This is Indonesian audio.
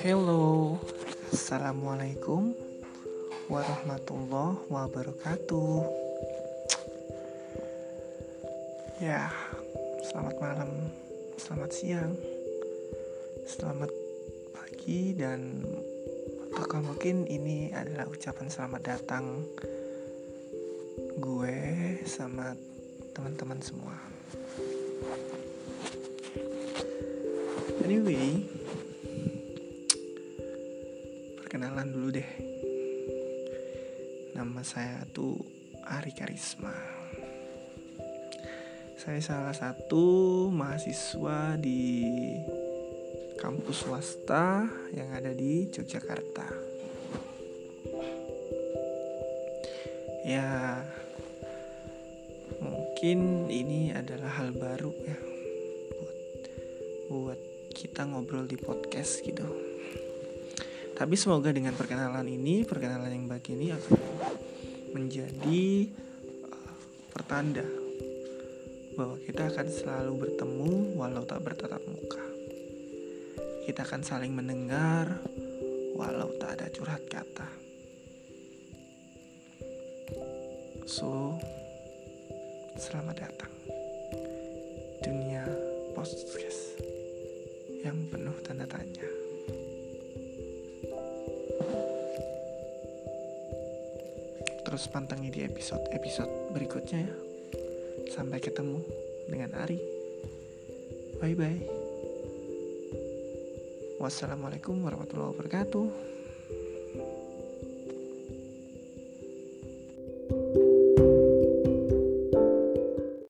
Hello, Assalamualaikum warahmatullahi wabarakatuh. Ya, selamat malam, selamat siang, selamat pagi dan apakah mungkin ini adalah ucapan selamat datang gue sama teman-teman semua Anyway, perkenalan dulu deh. Nama saya tuh Ari Karisma. Saya salah satu mahasiswa di kampus swasta yang ada di Yogyakarta. Ya, mungkin ini adalah hal baru ya buat buat kita ngobrol di podcast gitu. Tapi semoga dengan perkenalan ini, perkenalan yang baik ini akan menjadi uh, pertanda bahwa kita akan selalu bertemu walau tak bertatap muka. Kita akan saling mendengar walau tak ada curhat kata. So, selamat datang dunia podcast yang penuh tanda tanya. Terus pantangi di episode-episode berikutnya ya. Sampai ketemu dengan Ari. Bye bye. Wassalamualaikum warahmatullahi wabarakatuh.